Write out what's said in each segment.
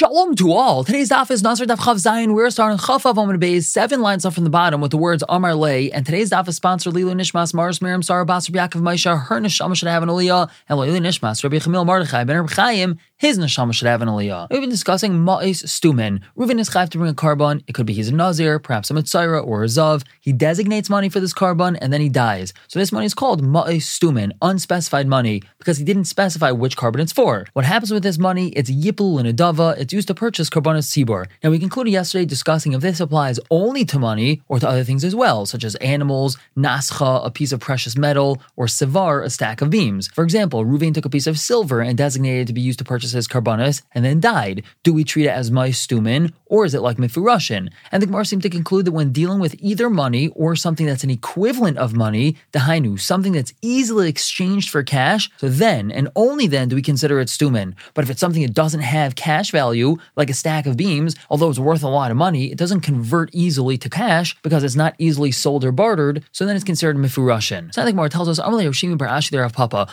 Shalom to all. Today's daf is Nazir Daf Chav Zayin. We're starting Chav Av Amud Beis, seven lines up from the bottom with the words Amar Lay. And today's daf is sponsored Lilu Nishmas Maris Miriam Sarah Bas Yaakov Maisha. Her neshama should have an aliyah. And Lilu Nishmas Rabbi Chamil Mordechai Ben Chaim. His neshama should have an aliyah. We've been discussing Ma'is Stumen. Reuven is chayv to bring a carbon. It could be he's a nazir, perhaps a mitzayra or a zav. He designates money for this carbon and then he dies. So this money is called Ma'is Stumen, unspecified money, because he didn't specify which carbon it's for. What happens with this money? It's yipul and a dava. It's used to purchase karbanos tzibor. Now, we concluded yesterday discussing if this applies only to money or to other things as well, such as animals, nascha, a piece of precious metal, or sevar, a stack of beams. For example, Ruvain took a piece of silver and designated it to be used to purchase his karbanos and then died. Do we treat it as maistumin or is it like mifurashin? And the Gemara seemed to conclude that when dealing with either money or something that's an equivalent of money, the hainu, something that's easily exchanged for cash, so then and only then do we consider it stumin. But if it's something that doesn't have cash value, like a stack of beams, although it's worth a lot of money, it doesn't convert easily to cash because it's not easily sold or bartered, so then it's considered mifurashin. So I think Gemara tells us, Bar Ashi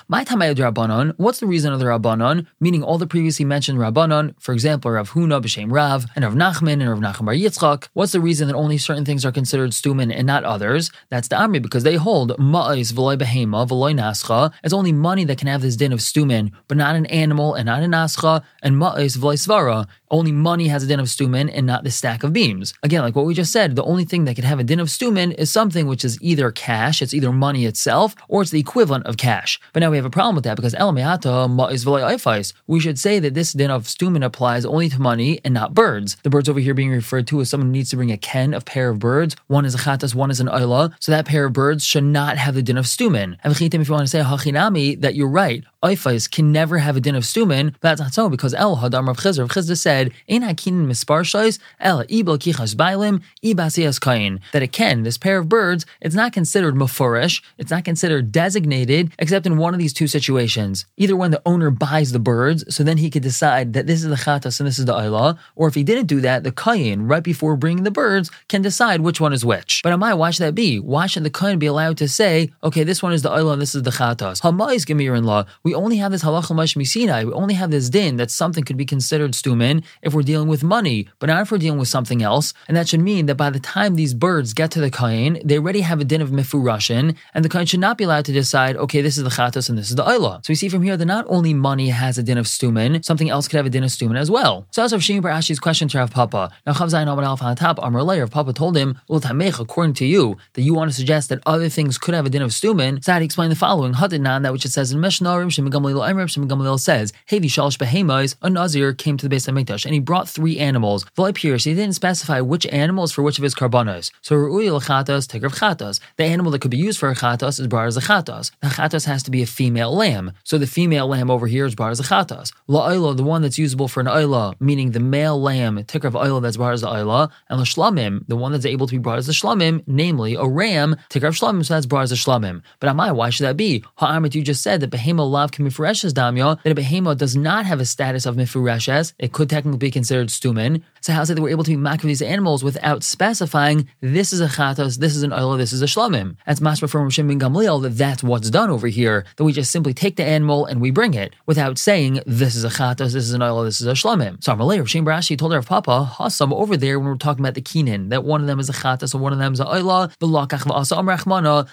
my what's the reason of the Rabbanon? Meaning all the previously mentioned Rabbanon, for example, Rav Huna B'Shem Rav, and Rav Nachman, and Rav Nachman Bar Yitzchak. What's the reason that only certain things are considered stumin and not others? That's the Amri, because they hold ma'is v'loy behema v'loy nascha. It's only money that can have this din of stumin, but not an animal and not a nascha, and ma'is v'loy svara are only money has a din of stumin and not the stack of beams. Again, like what we just said, the only thing that can have a din of stumin is something which is either cash, it's either money itself, or it's the equivalent of cash. But now we have a problem with that because el v'loy eifais. We should say that this din of stumin applies only to money and not birds. The birds over here being referred to as someone who needs to bring a ken of pair of birds. One is a chatas, one is an oila. So that pair of birds should not have the din of stumin. If you want to say hachinami, that you're right, oifais can never have a din of stumin, but that's not so because el hadam Rav Chisda, Rav Chisda said, kain. That it can, this pair of birds, it's not considered mafurish, it's not considered designated, except in one of these two situations. Either when the owner buys the birds, so then he could decide that this is the chatas and this is the oila, or if he didn't do that, the kain, right before bringing the birds, can decide which one is which. But Amai, why should that be? Why should the kain be allowed to say, okay, this one is the oila and this is the chatas? Hamais, give me in-law. We only have this halacha mashmi sinai. We only have this din that something could be considered stumin if we're dealing with money, but not if we're dealing with something else. And that should mean that by the time these birds get to the kain, they already have a din of mifurashin, and the kain should not be allowed to decide, okay, this is the chatas and this is the oila. So we see from here that not only money has a din of stumin, something else could have a din of stumin as well. So as of Shimi Bar Ashi's question to Rav Papa, now Chav Zayin Amar Alf on top, Amar Rav Papa told him, well, Tamech, according to you, that you want to suggest that other things could have a din of stumin, so he explained the following, Hadinan, that which it says in Mishnah, Shimon Emrib, Shimon Gamliel says, Hey, Vishalish Behemais, a Nazir came to the base of Mikdash, and he brought three animals. V'lai Pirish, he didn't specify which animals for which of his karbanos. So Ru'ui Chatas, take of Chatas. The animal that could be used for a Chatas is brought as a Chatas. The Chatas has to be a female lamb. So the female lamb over here is brought as a Chatas. La'ila, the one that's usable for an Oila, meaning the male lamb, ticker of Oila that's brought as the Oila, and the Shlamim, the one that's able to be brought as the Shlamim, namely a ram, ticker of Shlamim, so that's brought as a Shlamim. But Amai, why should that be? Ha'amet, you just said that Behema Lav can Mifureshes Damya, that a Behema does not have a status of Mifureshes. It could technically be considered Stumin. So how's it that we're able to be makriv these animals without specifying this is a chatas, this is an oila, this is a shlamim? That's masma from Rishim Gamliel that that's what's done over here. That we just simply take the animal and we bring it without saying this is a chatas, this is an oila, this is a shlamim. So Amalei Rishim Brashi told her Papa Hasam over there when we're talking about the kinin that one of them is a chatas and one of them is a oila. The lakach.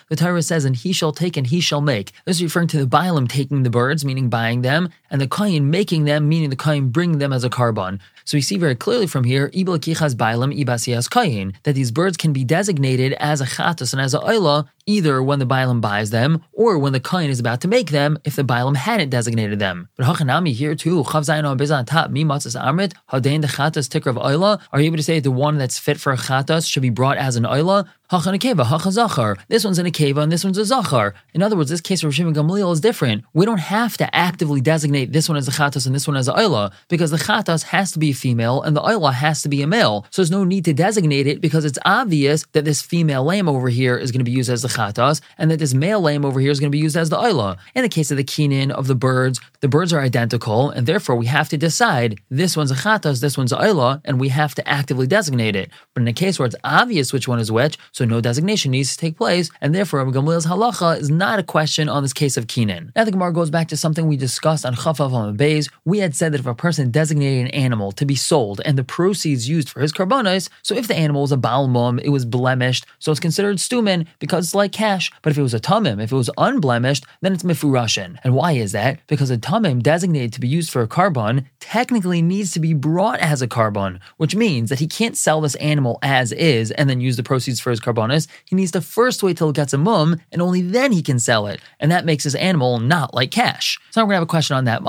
The Torah says and he shall take and he shall make. This is referring to the bailam taking the birds, meaning buying them, and the kain making them, meaning the kain bringing them as a carbon. So we see very clearly from here, ibal kichas bailam ibasias kain, that these birds can be designated as a chatas and as a oila either when the bailam buys them or when the kain is about to make them if the bailam hadn't designated them. But hachanami here too, chav zayin on top mi matzas amrit hadain the chatas ticker of oila. Are you able to say the one that's fit for a chatas should be brought as an oila? Hachan akeva, hachazachar. This one's an akeva and this one's a zachar. In other words, this case for Rishim Gamliel is different. We don't have to actively designate this one as a chatas and this one as a oila because the chatas has to be a female and the oila has to be a male. So there's no need to designate it because it's obvious that this female lamb over here is going to be used as the chatas, and that this male lamb over here is going to be used as the oila. In the case of the kinin of the birds, the birds are identical, and therefore we have to decide this one's a chatas, this one's a and we have to actively designate it. But in a case where it's obvious which one is which, so no designation needs to take place, and therefore Gamliel's halacha is not a question on this case of kinin. Now the Gemara goes back to something we discussed on Chafav on Beis. We had said that if a person designated an animal to be sold and the proceeds used for his karbonis, so if the animal was a balmum, it was blemished, so it's considered stumin because it's like cash. But if it was a tamim, if it was unblemished, then it's mifurashin. And why is that? Because a tamim designated to be used for a carbon technically needs to be brought as a carbon, which means that he can't sell this animal as is and then use the proceeds for his carbonis. He needs to first wait till it gets a mum, and only then he can sell it. And that makes his animal not like cash. So now we're gonna have a question on that.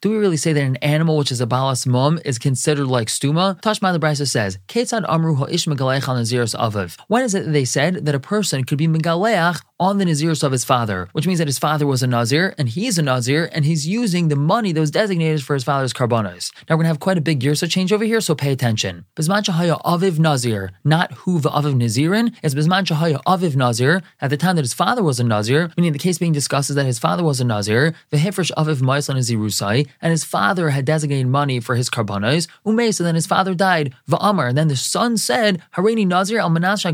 Do we really say that an animal which is a balas mum is considered like stuma? Tashma the Brisa says, amru When is it that they said that a person could be megaleach on the Nazirus of his father, which means that his father was a Nazir and he's a Nazir and he's using the money that was designated for his father's carbonos. Now we're gonna have quite a big Girsa change over here, so pay attention. Bisman Shahaya Aviv Nazir, not Huva Aviv Nazirin, it's Bisman Shahaya Aviv Nazir at the time that his father was a Nazir, meaning the case being discussed is that his father was a Nazir, the Hifresh Aviv Maislan Nazirusai, and his father had designated money for his carbonos, Umay, so then his father died, Va'amar, and then the son said, Harini Nazir al Manasha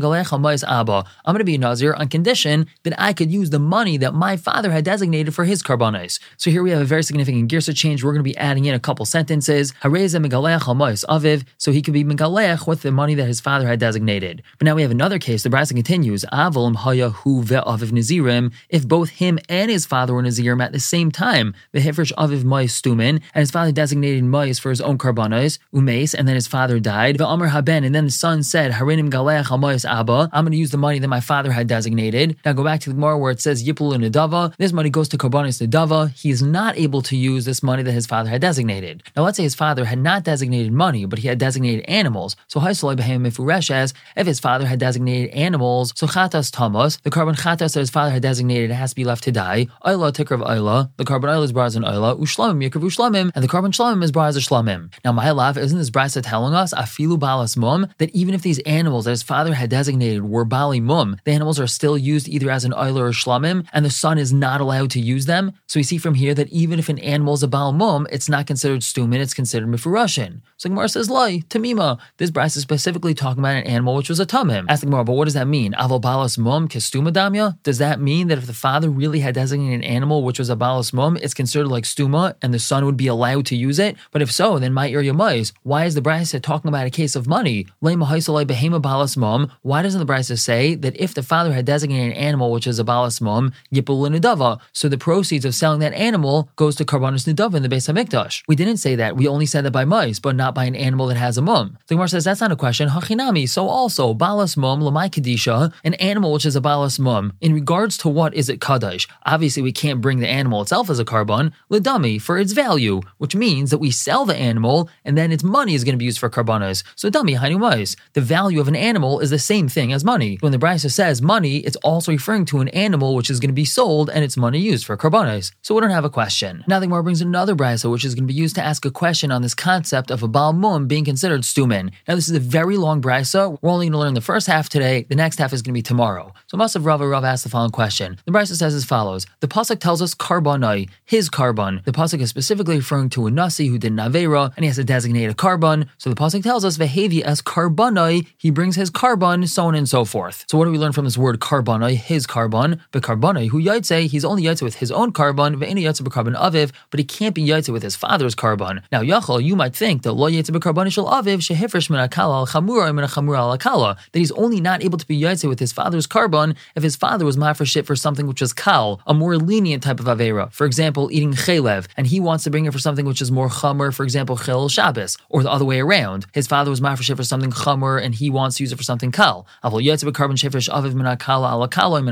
Abba, I'm gonna be a Nazir on condition that I could use the money that my father had designated for his carbonis. So here we have a very significant girsa change. We're going to be adding in a couple sentences. aviv, so he could be megalech with the money that his father had designated. But now we have another case. The Brisa continues. Avalim haya hu ve'aviv nazirim. If both him and his father were nazirim at the same time, the aviv mois stumin, and his father designated mois for his own carbonis, umes, and then his father died. Ve'amar haben, and then the son said, harinim galech abba. I'm going to use the money that my father had designated. Now go back to the Gemara where it says Yipul Nidava. This money goes to Karbanis Nidava. He is not able to use this money that his father had designated. Now, let's say his father had not designated money, but he had designated animals. So Haisalai Behem Mifuresh as if his father had designated animals, so Chatas Tamas, the carbon Chatas that his father had designated has to be left to die. Ayla Tikr of Ayla, the carbon Ayla is Braz and Ayla, Ushlamim Yikr Ushlamim, and the carbon Shlamim is Braz Shlamim. Now, my love, isn't this Brisa telling us, Afilu Balas Mum, that even if these animals that his father had designated were Bali Mum, the animals are still used either as an Eiler or Shlamim, and the son is not allowed to use them. So we see from here that even if an animal is a Baal Mum, it's not considered Stumin, it's considered Mifurashin. So Gemara says, Lai, Tamima. This brass is specifically talking about an animal which was a Tamim. Ask the Gemara, but what does that mean? Aval Balas Mum Kestuma Damya? Does that mean that if the father really had designated an animal which was a Balas Mum, it's considered like Stuma and the son would be allowed to use it? But if so, then my area mais. Why is the brass talking about a case of money? Why doesn't the brass say that if the father had designated an animal which is a balas mum, yipul nidava. So the proceeds of selling that animal goes to karbanis nidava in the Beis Hamikdash. We didn't say that. We only said that by mice, but not by an animal that has a mum. The Gemara says that's not a question. Hachinami. So also balas mum lamai kadisha, an animal which is a balas mum. In regards to what is it kadash? Obviously, we can't bring the animal itself as a carbon lidami for its value, which means that we sell the animal and then its money is going to be used for carbonas. So dami hainu The value of an animal is the same thing as money. When the Brisa says money, it's also referring to an animal which is going to be sold and its money used for carbonos. So we don't have a question. Now the Gemara brings another brisa which is going to be used to ask a question on this concept of a Baal Mum being considered stumin. Now this is a very long brisa. We're only going to learn the first half today. The next half is going to be tomorrow. So Masav Rava Rav asked the following question. The brisa says as follows: The pasuk tells us carbonai, his carbon. The pasuk is specifically referring to a nasi who did an and he has to designate a carbon. So the pasuk tells us vehevi as carbonai, he brings his carbon, so on and so forth. So what do we learn from this word carbonai, his carbon? but carbonai, who yaitse, he's only yaitse with his own carbon, ve'eni yaitse carbon aviv, but he can't be yaitse with his father's carbon. Now, yachol, you might think that lo yaitse carbon shel aviv shehifresh min akala al al akala, that he's only not able to be yaitse with his father's carbon if his father was mad for something which is kal, a more lenient type of avera. For example, eating chelev, and he wants to bring it for something which is more chamur, for example, chel Shabbos, or the other way around. His father was mad for something chamur, and he wants to use it for something kal. Avol yaitse carbon shehifresh aviv min akala al akala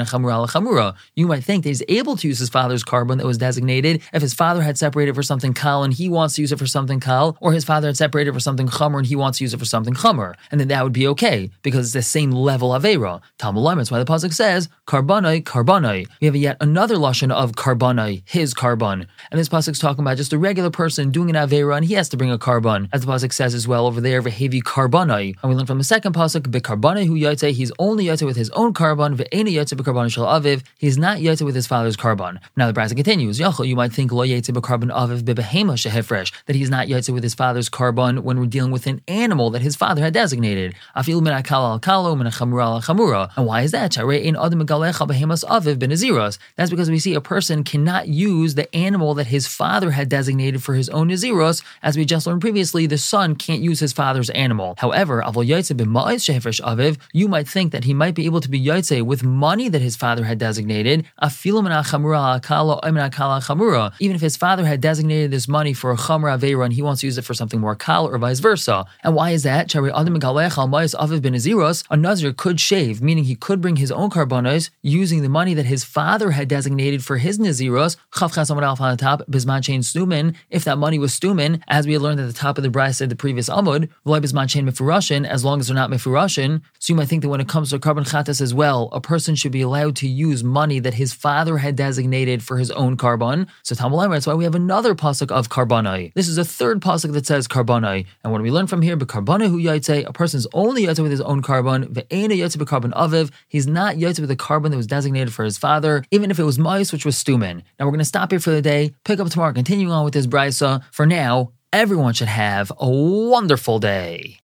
You might think that he's able to use his father's carbon that was designated if his father had separated for something kal and he wants to use it for something kal, or his father had separated for something chamer and he wants to use it for something chamer, and then that would be okay because it's the same level of era. Talmud That's why the pasuk says karbanai karbanai. We have yet another lashon of karbanai, his carbon, and this pasuk is talking about just a regular person doing an avera and he has to bring a carbon, as the pasuk says as well over there vehevi karbanai. And we learn from the second pasuk bekarbanai hu yotze. He's only yotze with his own carbon ve'ena yotze bekarbanai shel aviv. He's not yotze with his father's carbon. Now the brisa continues. You might think lo yotze bekarban aviv bebehema shehefresh that he's not yotze with his father's carbon when we're dealing with an animal that his father had designated. Afil min akal al kalo min chamura al chamura. And why is that? in adam behemas aviv ben That's because we see a person cannot use the animal that his father had designated for his own naziros. As we just learned previously, the son can't use his father's animal. However, avol yotze b'ma'is shehefresh aviv, you might think that he might be able to be yotze with money that his father had designated. Even if his father had designated this money for a chamra avera and he wants to use it for something more kal or vice versa. And why is that? A nazir could shave, meaning he could bring his own carbonos using the money that his father had designated for his naziros. on top, bisman chain stumin. If that money was stumin, as we had learned at the top of the bride said the previous amud, bisman chain mefurashin, as long as they're not mefurashin. So you might think that when it comes to carbon chatas as well, a person should be allowed to use money that his father had designated for his own carbon. So Talmud that's why we have another pasuk of carbonai. This is a third pasuk that says carbonai. And what do we learn from here? Bekarbonai hu yaitse, a person's only yaitse with his own carbon. Ve'ena yaitse bekarbon aviv. He's not yaitse with the carbon that was designated for his father, even if it was mice, which was stumin. Now we're going to stop here for the day, pick up tomorrow, continuing on with this brisa. For now, everyone should have a wonderful day.